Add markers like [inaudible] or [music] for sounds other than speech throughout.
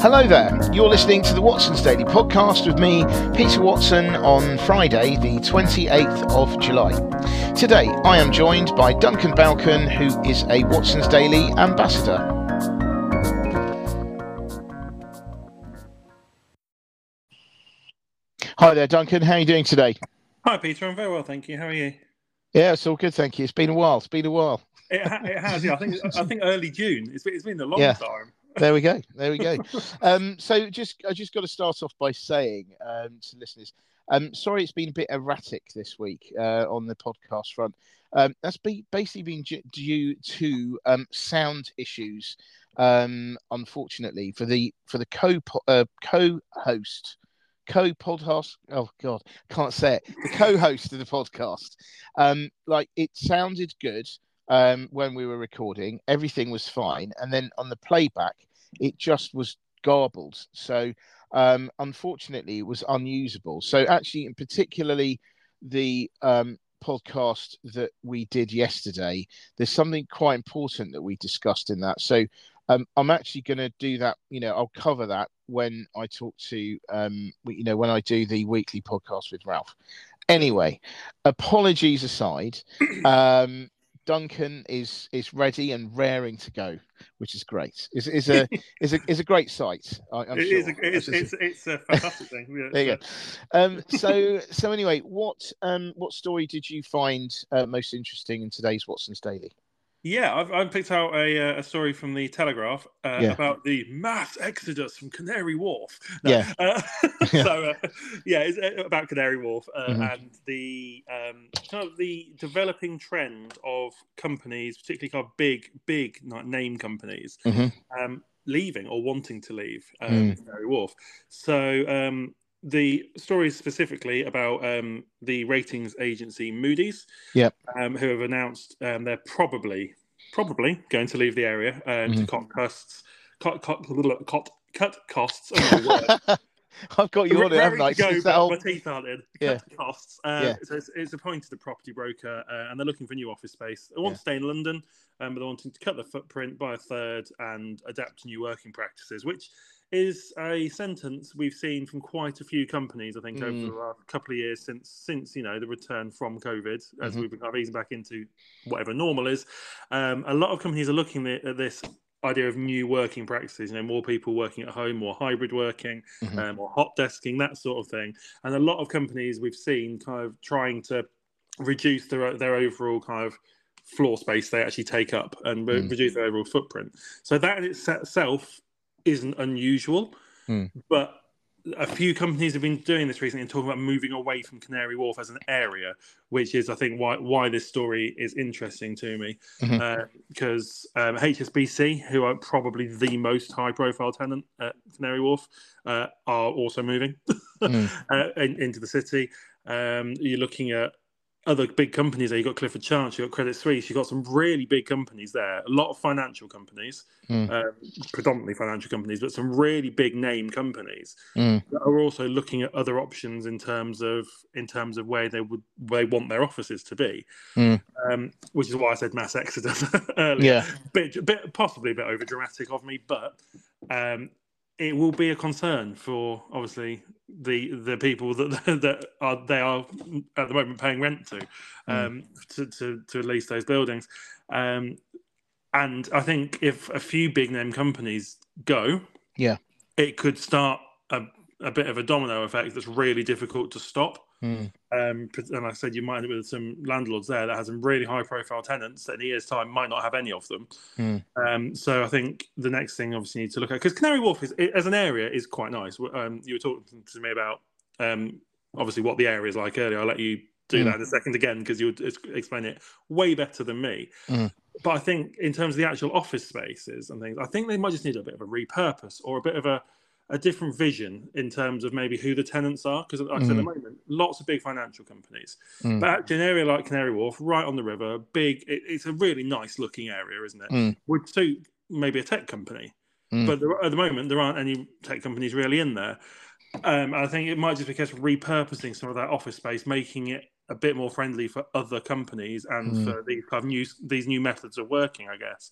Hello there. You're listening to the Watson's Daily podcast with me, Peter Watson, on Friday, the 28th of July. Today, I am joined by Duncan Balcon, who is a Watson's Daily ambassador. Hi there, Duncan. How are you doing today? Hi, Peter. I'm very well, thank you. How are you? Yeah, it's all good, thank you. It's been a while. It's been a while. It, ha- it has. Yeah, I think I think early June. It's been, it's been a long Yeah. time. there we go. There we go. [laughs] Um, so just I just got to start off by saying um, to listeners, um, sorry it's been a bit erratic this week uh, on the podcast front. Um, that's be, basically been ju- due to um, sound issues. Um, unfortunately, for the for the co uh, co-host co-podcast oh god can't say it the co-host of the podcast um like it sounded good um when we were recording everything was fine. And then on the playback it just was garbled. So um unfortunately it was unusable. So actually and particularly the um podcast that we did yesterday there's something quite important that we discussed in that. So um, i'm actually going to do that you know i'll cover that when i talk to um you know when i do the weekly podcast with ralph. Anyway apologies aside [clears throat] um Duncan is is ready and raring to go, which is great. is is a [laughs] is a is a great sight. I, I'm It sure. is a, it's, it's, it's a [laughs] fantastic thing. Yeah, there you go. Um, so so anyway, what um what story did you find uh, most interesting in today's Watson's Daily? Yeah, I've, I've picked out a, uh, a story from the Telegraph uh, Yeah. about the mass exodus from Canary Wharf. No, Yeah. uh, [laughs] so uh, yeah, it's uh, about Canary Wharf uh, Mhm. and the um, kind of the developing trend of companies, particularly kind of big, big name companies, Mhm. um, leaving or wanting to leave um, Mm. Canary Wharf. So um, the story is specifically about um, the ratings agency Moody's, Yep. um, who have announced um, they're probably probably going to leave the area um, to Mhm. cut costs, cut cut, cut, cut costs. Oh. [laughs] I've got you on it, haven't I? Go, but old- my teeth aren't in. Yeah. Cut costs. Uh, Yeah. So it's, it's appointed a property broker, uh, and they're looking for new office space. They want Yeah. to stay in London, um, but they're wanting to cut the footprint by a third and adapt to new working practices, which is a sentence we've seen from quite a few companies. I think over Mm. the last couple of years since since you know the return from COVID, as Mhm. we've been kind of easing back into whatever normal is. Um, a lot of companies are looking at this idea of new working practices. You know, more people working at home, more hybrid working Mhm. um, or hot desking, that sort of thing. And a lot of companies we've seen kind of trying to reduce their their overall kind of floor space they actually take up and re- Mm. reduce their overall footprint. So that in itself isn't unusual, Mm. but a few companies have been doing this recently and talking about moving away from Canary Wharf as an area, which is, I think, why why this story is interesting to me. Because um, HSBC, who are probably the most high profile tenant at Canary Wharf, uh, are also moving [laughs] Mm. uh, in, into the city. Um, you're looking at other big companies there. You've got Clifford Chance, you've got Credit Suisse, you've got some really big companies there. A lot of financial companies, Mm. um, predominantly financial companies, but some really big name companies Mm. that are also looking at other options in terms of in terms of where they would where they want their offices to be. Mm. Um, which is why I said mass exodus [laughs] earlier. Yeah. Bit, bit possibly a bit over dramatic of me, but um, it will be a concern for obviously the the people that [laughs] that are they are at the moment paying rent to um, to, to to lease those buildings. Um, and I think if a few big name companies go, Yeah. it could start a, a bit of a domino effect that's really difficult to stop. Mm. Um, and I said you might end up with some landlords there that has some really high profile tenants that in a year's time might not have any of them. Mm. Um, so I think the next thing obviously you need to look at because Canary Wharf is as an area is quite nice. Um, you were talking to me about um, obviously what the area is like earlier. I'll let you do Mm. that in a second again because you'll explain it way better than me. Mm. But I think in terms of the actual office spaces and things, I think they might just need a bit of a repurpose or a bit of a a different vision in terms of maybe who the tenants are. Because, like I said, at the moment, lots of big financial companies. Mm. But actually, an area like Canary Wharf, right on the river, big, it, it's a really nice looking area, isn't it? Mm. Would suit maybe a tech company. Mm. But there, at the moment, there aren't any tech companies really in there. Um, I think it might just be because of repurposing some of that office space, making it a bit more friendly for other companies and mm. for these kind of new these new methods of working, I guess.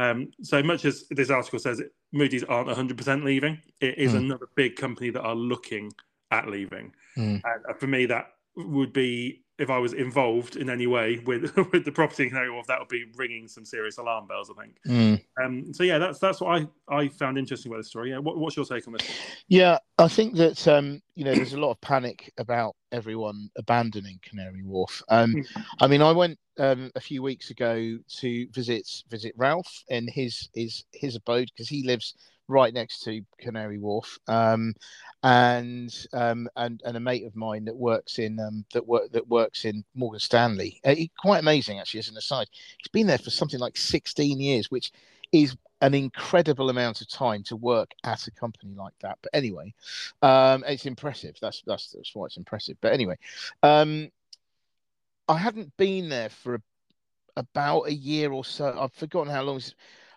Um, so much as this article says Moody's aren't 100% leaving, it is mm. another big company that are looking at leaving. Mm. And uh, for me, that would be if I was involved in any way with [laughs] with the property in Canary Wharf, that would be ringing some serious alarm bells. I think. Mm. Um, so yeah, that's that's what I, I found interesting about the story. Yeah, what, what's your take on this? Yeah, I think that um, you know there's a lot of panic about everyone abandoning Canary Wharf. Um, hmm. I mean, I went um, a few weeks ago to visit visit Ralph and his his his abode because he lives right next to Canary Wharf, um, and um, and and a mate of mine that works in um, that work that works in Morgan Stanley. Uh, he, quite amazing, actually, as an aside. He's been there for something like 16 years, which is an incredible amount of time to work at a company like that. But anyway, um, it's impressive. That's that's that's why it's impressive. But anyway, um, I hadn't been there for a, about a year or so. I've forgotten how long,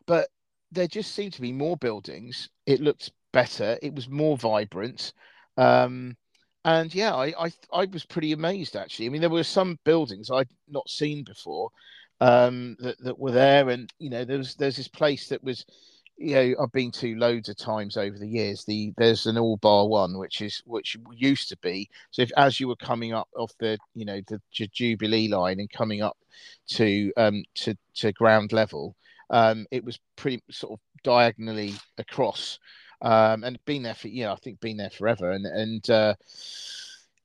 but there just seemed to be more buildings. It looked better. It was more vibrant. Um, and yeah, I, I, I was pretty amazed actually. I mean, there were some buildings I'd not seen before um, that that were there, and you know, there's there's this place that was, you know, I've been to loads of times over the years. The there's an all bar one, which is which used to be. So if as you were coming up off the you know the Jubilee line and coming up to um to to ground level, um, it was pretty sort of diagonally across, um, and been there for you know I think been there forever, and and uh,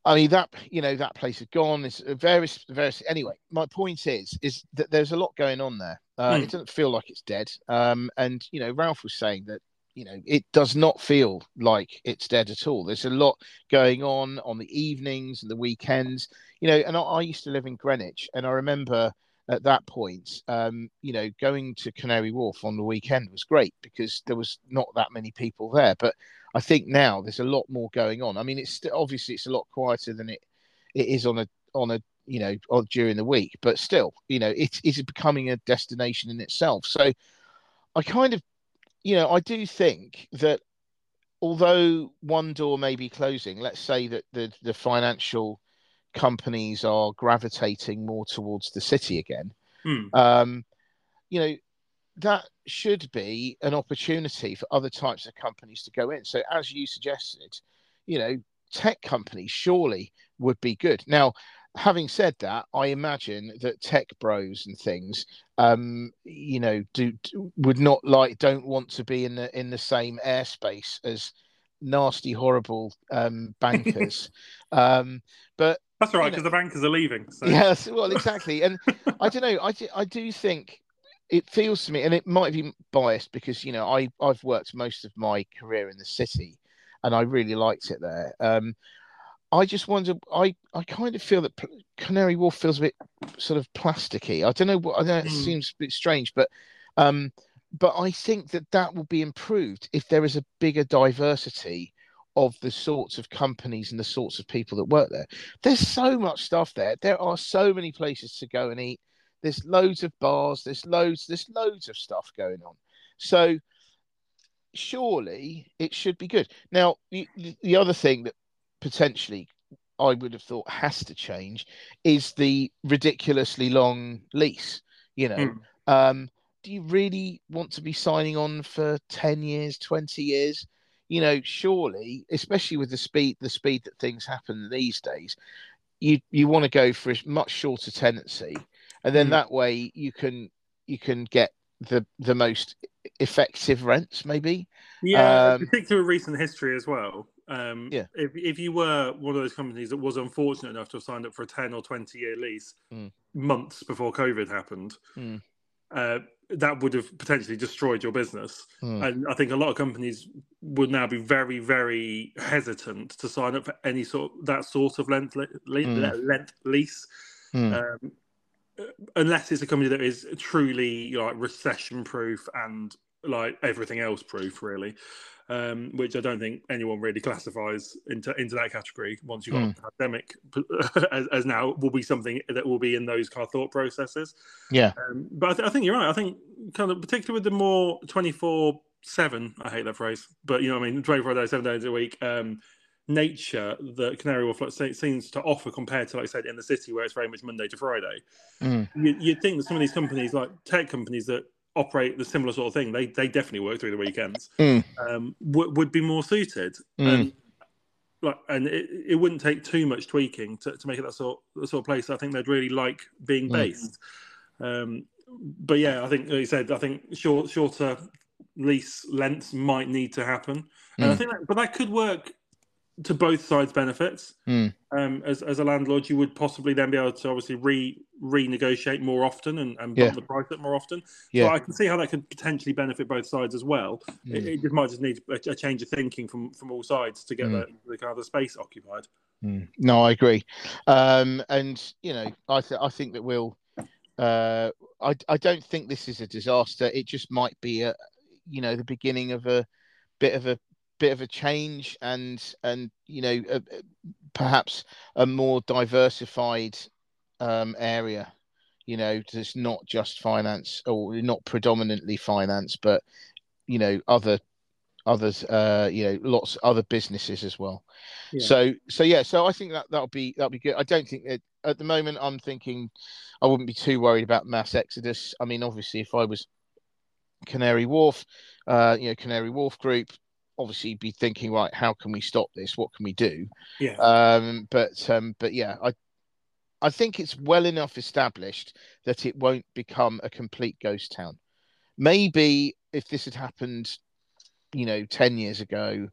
I mean that you know that place is gone. It's various various. Anyway, my point is is that there's a lot going on there. Uh, mm. It doesn't feel like it's dead. Um, and you know Ralph was saying that you know it does not feel like it's dead at all. There's a lot going on on the evenings and the weekends. You know, and I, I used to live in Greenwich, and I remember at that point, um, you know, going to Canary Wharf on the weekend was great because there was not that many people there. But I think now there's a lot more going on. I mean, it's st- obviously it's a lot quieter than it it is on a on a you know on, during the week, but still, you know, it is becoming a destination in itself. So I kind of, you know, I do think that although one door may be closing, let's say that the the financial companies are gravitating more towards the city again, mm. um, you know, that should be an opportunity for other types of companies to go in. So, as you suggested, you know, tech companies surely would be good. Now, having said that, I imagine that tech bros and things, um, you know, do, do, would not like don't want to be in the in the same airspace as nasty, horrible um, [laughs] bankers. um, but that's all right because the bankers are leaving. So. Yes, well, exactly. And [laughs] I don't know. I do, I do think it feels to me, and it might be biased because you know I I've worked most of my career in the city, and I really liked it there. Um, I just wonder. I I kind of feel that Canary Wharf feels a bit sort of plasticky. I don't know what. I know it mm. seems a bit strange, but um, but I think that that will be improved if there is a bigger diversity of the sorts of companies and the sorts of people that work there. There's so much stuff there. There are so many places to go and eat. There's loads of bars. There's loads. There's loads of stuff going on. So surely it should be good. Now the, the other thing that potentially I would have thought has to change is the ridiculously long lease. You know, mm. um, do you really want to be signing on for ten years, twenty years? You know, surely, especially with the speed the speed that things happen these days, you you want to go for a much shorter tenancy, and then mm. that way you can you can get the the most effective rents, maybe. Yeah, um, particularly recent history as well. Um, yeah. If if you were one of those companies that was unfortunate enough to have signed up for a ten or twenty year lease mm. months before COVID happened, mm. uh, that would have potentially destroyed your business. Mm. And I think a lot of companies would now be very, very hesitant to sign up for any sort of, that sort of length, le- mm. length lease, mm. um, unless it's a company that is truly like recession proof and like everything else proof, really um, which I don't think anyone really classifies into into that category. Once you've got mm. a pandemic, [laughs] as, as, now will be something that will be in those kind of thought processes. Yeah, um, but I, th- I, think you're right. I think kind of particularly with the more twenty four seven. I hate that phrase, but you know, what I mean, twenty four days, seven days a week. Um, nature that Canary Wharf seems to offer compared to, like I said, in the city where it's very much Monday to Friday. Mm. You, you'd think that some of these companies, like tech companies that operate the similar sort of thing, they they definitely work through the weekends, Mm. um, would would be more suited. Mm. And like, and it, it wouldn't take too much tweaking to, to make it that sort the sort of place I think they'd really like being Mm. based. Um, but yeah, I think like you said, I think short shorter lease lengths might need to happen, and I Mm. think, that, but that could work to both sides' benefits. Mm. Um, as as a landlord, you would possibly then be able to obviously re renegotiate more often and, and bump Yeah. the price up more often. Yeah. So I can see how that could potentially benefit both sides as well. It, Mm. it just might just need a, a change of thinking from from all sides to get Mm. the, the kind of the space occupied. Mm. No, I agree. Um, and you know, I th- I think that we'll. Uh, I I don't think this is a disaster. It just might be a, you know, the beginning of a bit of a bit of a change, and and you know, a, perhaps a more diversified um, area. You know, it's not just finance or not predominantly finance, but you know, other others. Uh, you know, lots of other businesses as well. Yeah. So so yeah, so I think that that'll be that'll be good. I don't think that at the moment I'm thinking I wouldn't be too worried about mass exodus. I mean, obviously, if I was Canary Wharf, uh, you know, Canary Wharf Group, obviously be thinking, right, how can we stop this? What can we do? Yeah. Um, but um, but yeah, I I think it's well enough established that it won't become a complete ghost town. Maybe if this had happened, you know, 10 years ago,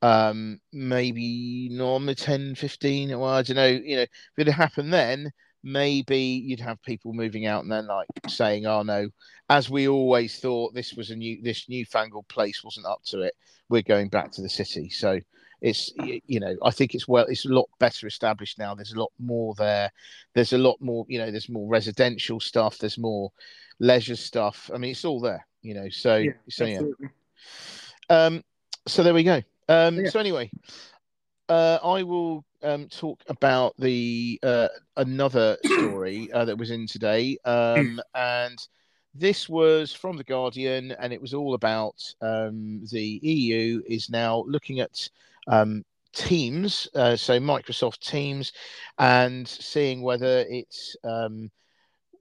um, maybe normal 10, 15, well, I don't know, you know, if it had happened then, maybe you'd have people moving out and then like saying, oh no, as we always thought this was a new, this newfangled place wasn't up to it. We're going back to the city. So it's, you know, I think it's well, it's a lot better established now. There's a lot more there. There's a lot more, you know, there's more residential stuff. There's more leisure stuff. I mean, it's all there, you know, so, Yeah, so yeah. Um, so there we go. Um, Yeah. So anyway, uh, I will um, talk about the uh, another [clears throat] story uh, that was in today, um, and this was from the Guardian, and it was all about um, the EU is now looking at um, Teams, uh, so Microsoft Teams, and seeing whether it's um,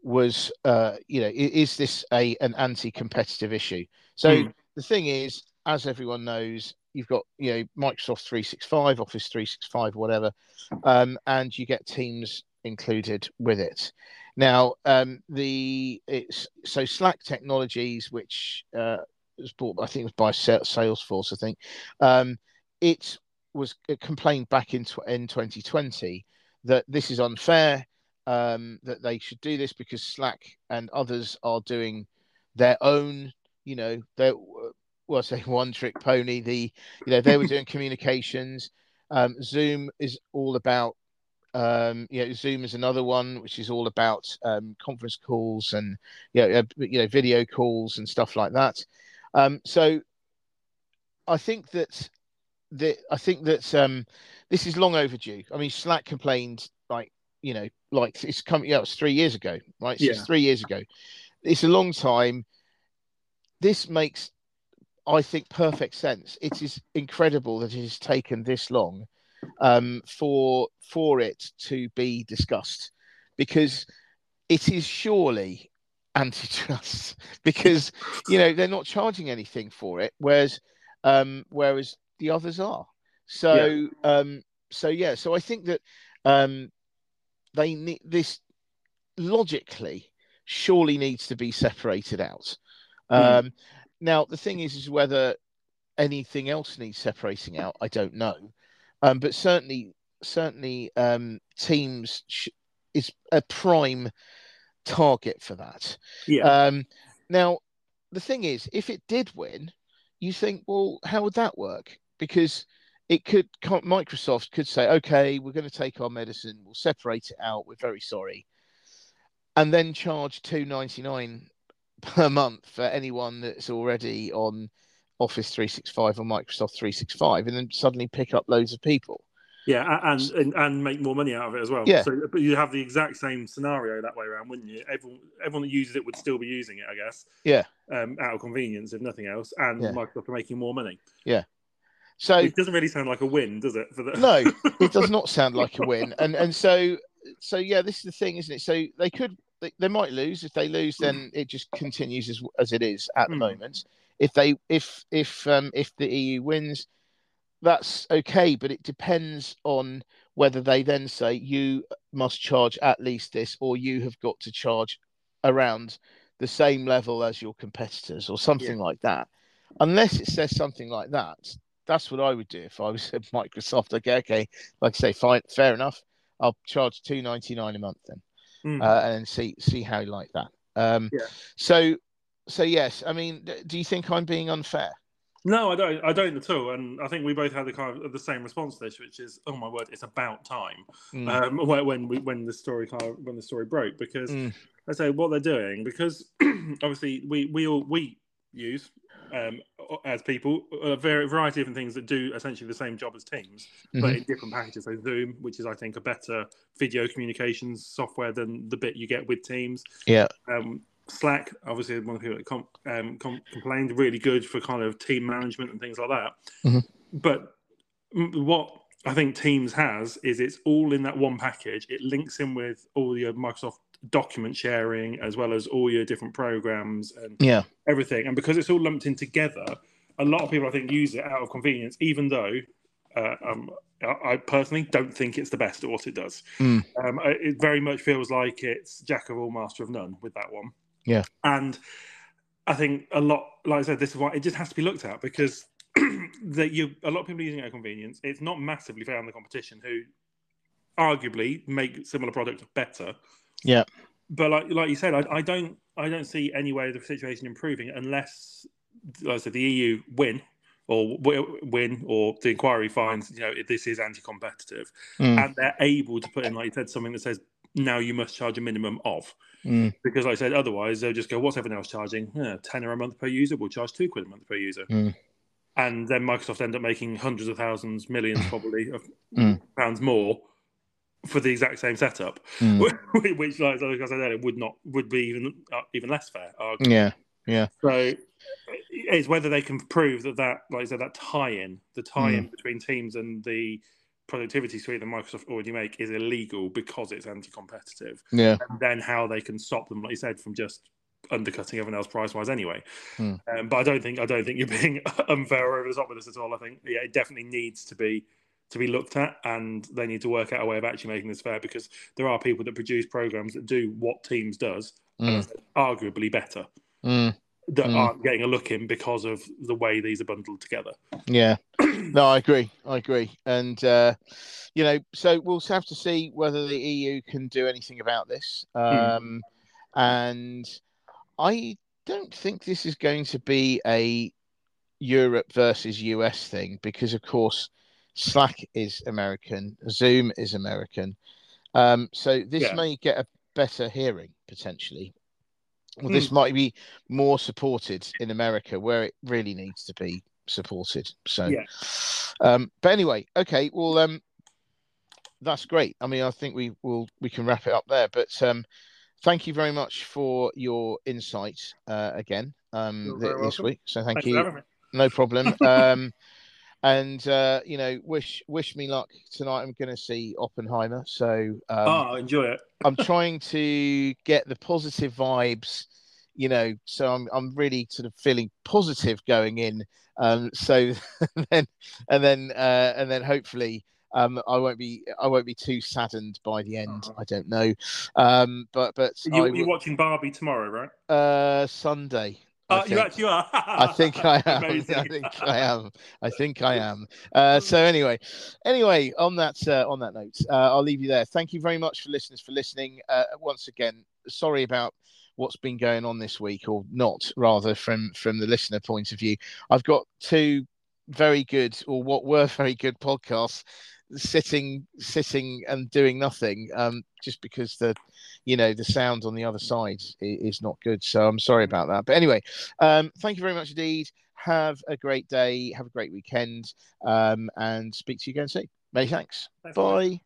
was uh, you know is this a an anti-competitive issue? So Hmm. the thing is, as everyone knows, you've got you know Microsoft 365, Office 365, whatever, um, and you get Teams included with it. Now, um, the it's so Slack Technologies, which uh, was bought, I think, was by Salesforce. I think um, it was it complained back in in 2020 that this is unfair. Um, that they should do this because Slack and others are doing their own, you know, their well, I say [laughs] one trick pony. The you know they were doing communications. Um, Zoom is all about um, you know Zoom is another one which is all about um, conference calls and you know, uh, you know video calls and stuff like that. Um, so I think that the I think that um, this is long overdue. I mean, Slack complained like you know like it's coming. Yeah, was three years ago, right? So Yeah. it's three years ago. It's a long time. This makes I think perfect sense. It is incredible that it has taken this long um, for for it to be discussed, because it is surely antitrust. [laughs] because you know they're not charging anything for it, whereas um, whereas the others are. So um, so yeah. So I think that um, they need this logically surely needs to be separated out. Um, Now the thing is, is whether anything else needs separating out. I don't know, um, but certainly, certainly, um, teams sh- is a prime target for that. Yeah. Um, now, the thing is, if it did win, you think, well, how would that work? Because it could Microsoft could say, okay, we're going to take our medicine, we'll separate it out. We're very sorry, and then charge two ninety nine per month for anyone that's already on Office three six five or Microsoft three six five, and then suddenly pick up loads of people. Yeah, and, and and make more money out of it as well. Yeah. So, but you have the exact same scenario that way around, wouldn't you? Everyone, everyone that uses it would still be using it, I guess. Yeah. Um, out of convenience, if nothing else, and Yeah. Microsoft are making more money. Yeah. So it doesn't really sound like a win, does it? For the... no, it does [laughs] not sound like a win. And and so so yeah, this is the thing, isn't it? So they could they, they might lose. If they lose, then it just continues as as it is at the Mm. moment. If they if if um if the EU wins, that's okay, but it depends on whether they then say you must charge at least this, or you have got to charge around the same level as your competitors, or something like that. Unless it says something like that, that's what I would do if I was [laughs] at Microsoft. Okay, okay, like I say, fine, fair enough. I'll charge two ninety nine a month then, Mm. uh, and see see how you like that. Um, Yeah. So, so yes, I mean, do you think I'm being unfair? No, I don't. I don't at all. And I think we both had the kind of the same response to this, which is, "Oh my word, it's about time." Mm. Um, [laughs] when when we when the story kind of when the story broke, because Mm. I say what they're doing, because [clears throat] obviously we we all we use um, as people a very variety of different things that do essentially the same job as Teams, but Mhm. in different packages. So Zoom, which is I think a better video communications software than the bit you get with Teams. Yeah. Um, Slack, obviously, one of the people that com- um, com- complained, really good for kind of team management and things like that. Mhm. But what I think Teams has is it's all in that one package. It links in with all your Microsoft document sharing as well as all your different programs and Yeah. everything. And because it's all lumped in together, a lot of people I think use it out of convenience, even though uh, um, I personally don't think it's the best at what it does. Mm. Um, it very much feels like it's jack of all, master of none with that one. Yeah. And I think a lot, like I said, this is why it just has to be looked at because [clears throat] that you a lot of people are using it at convenience. It's not massively fair on the competition who arguably make similar products better. Yeah. But like like you said, I, I don't I don't see any way of the situation improving unless, like I said, the EU win or w- win or the inquiry finds you know this is anti-competitive Mm. and they're able to put in like you said something that says now you must charge a minimum of Mm. because like I said otherwise they'll just go what's everyone else charging yeah, tenner a month per user we'll charge two quid a month per user Mm. and then Microsoft end up making hundreds of thousands millions [laughs] probably of Mm. pounds more for the exact same setup [laughs] Mm. which like, like I said earlier would not would be even uh, even less fair arguably. Yeah. So it's whether they can prove that that, like I said, that tie-in, the tie-in between teams and the productivity suite that Microsoft already make is illegal because it's anti-competitive. Yeah. And then how they can stop them, like you said, from just undercutting everyone else price-wise anyway. Hmm. Um, but I don't think I don't think you're being [laughs] unfair or over the top with this at all. I think yeah, it definitely needs to be to be looked at, and they need to work out a way of actually making this fair because there are people that produce programs that do what Teams does, Mm. Arguably better Mm. that Mm. aren't getting a look in because of the way these are bundled together. Yeah. [clears throat] No, I agree. I agree. And uh, you know, so we'll have to see whether the EU can do anything about this. Um, and I don't think this is going to be a Europe versus US thing because, of course, Slack is American, Zoom is American. Um, so this Yeah. may get a better hearing potentially. Well, this might be more supported in America where it really needs to be supported. So, Yeah. um, but anyway, okay, well, um, that's great. I mean, I think we will we can wrap it up there. But um, thank you very much for your insight uh, again um, th- this welcome. week. So thank Thanks you. No problem. [laughs] um, and uh, you know, wish wish me luck tonight. I'm going to see Oppenheimer, so um, oh, enjoy it. I'm [laughs] trying to get the positive vibes. You know, so I'm I'm really sort of feeling positive going in. Um, so [laughs] then and then uh, and then hopefully. Um, I won't be. I won't be too saddened by the end. Uh-huh. I don't know, um, but but You, you're watching Barbie tomorrow, right? uh, Sunday. Uh, you actually are. I [laughs] think I am. [laughs] Amazing. I think I am. I think I am. [laughs] Uh, so anyway, anyway, on that uh, on that note, uh, I'll leave you there. Thank you very much for listeners for listening. Uh, once again, sorry about what's been going on this week, or not, rather from from the listener point of view. I've got two very good, or what were very good podcasts sitting sitting and doing nothing um just because the you know the sound on the other side is, is not good. So i'm sorry about that. But anyway um thank you very much indeed. Have a great day. Have a great weekend. Um and speak to you again soon. Many thanks. Thanks, bye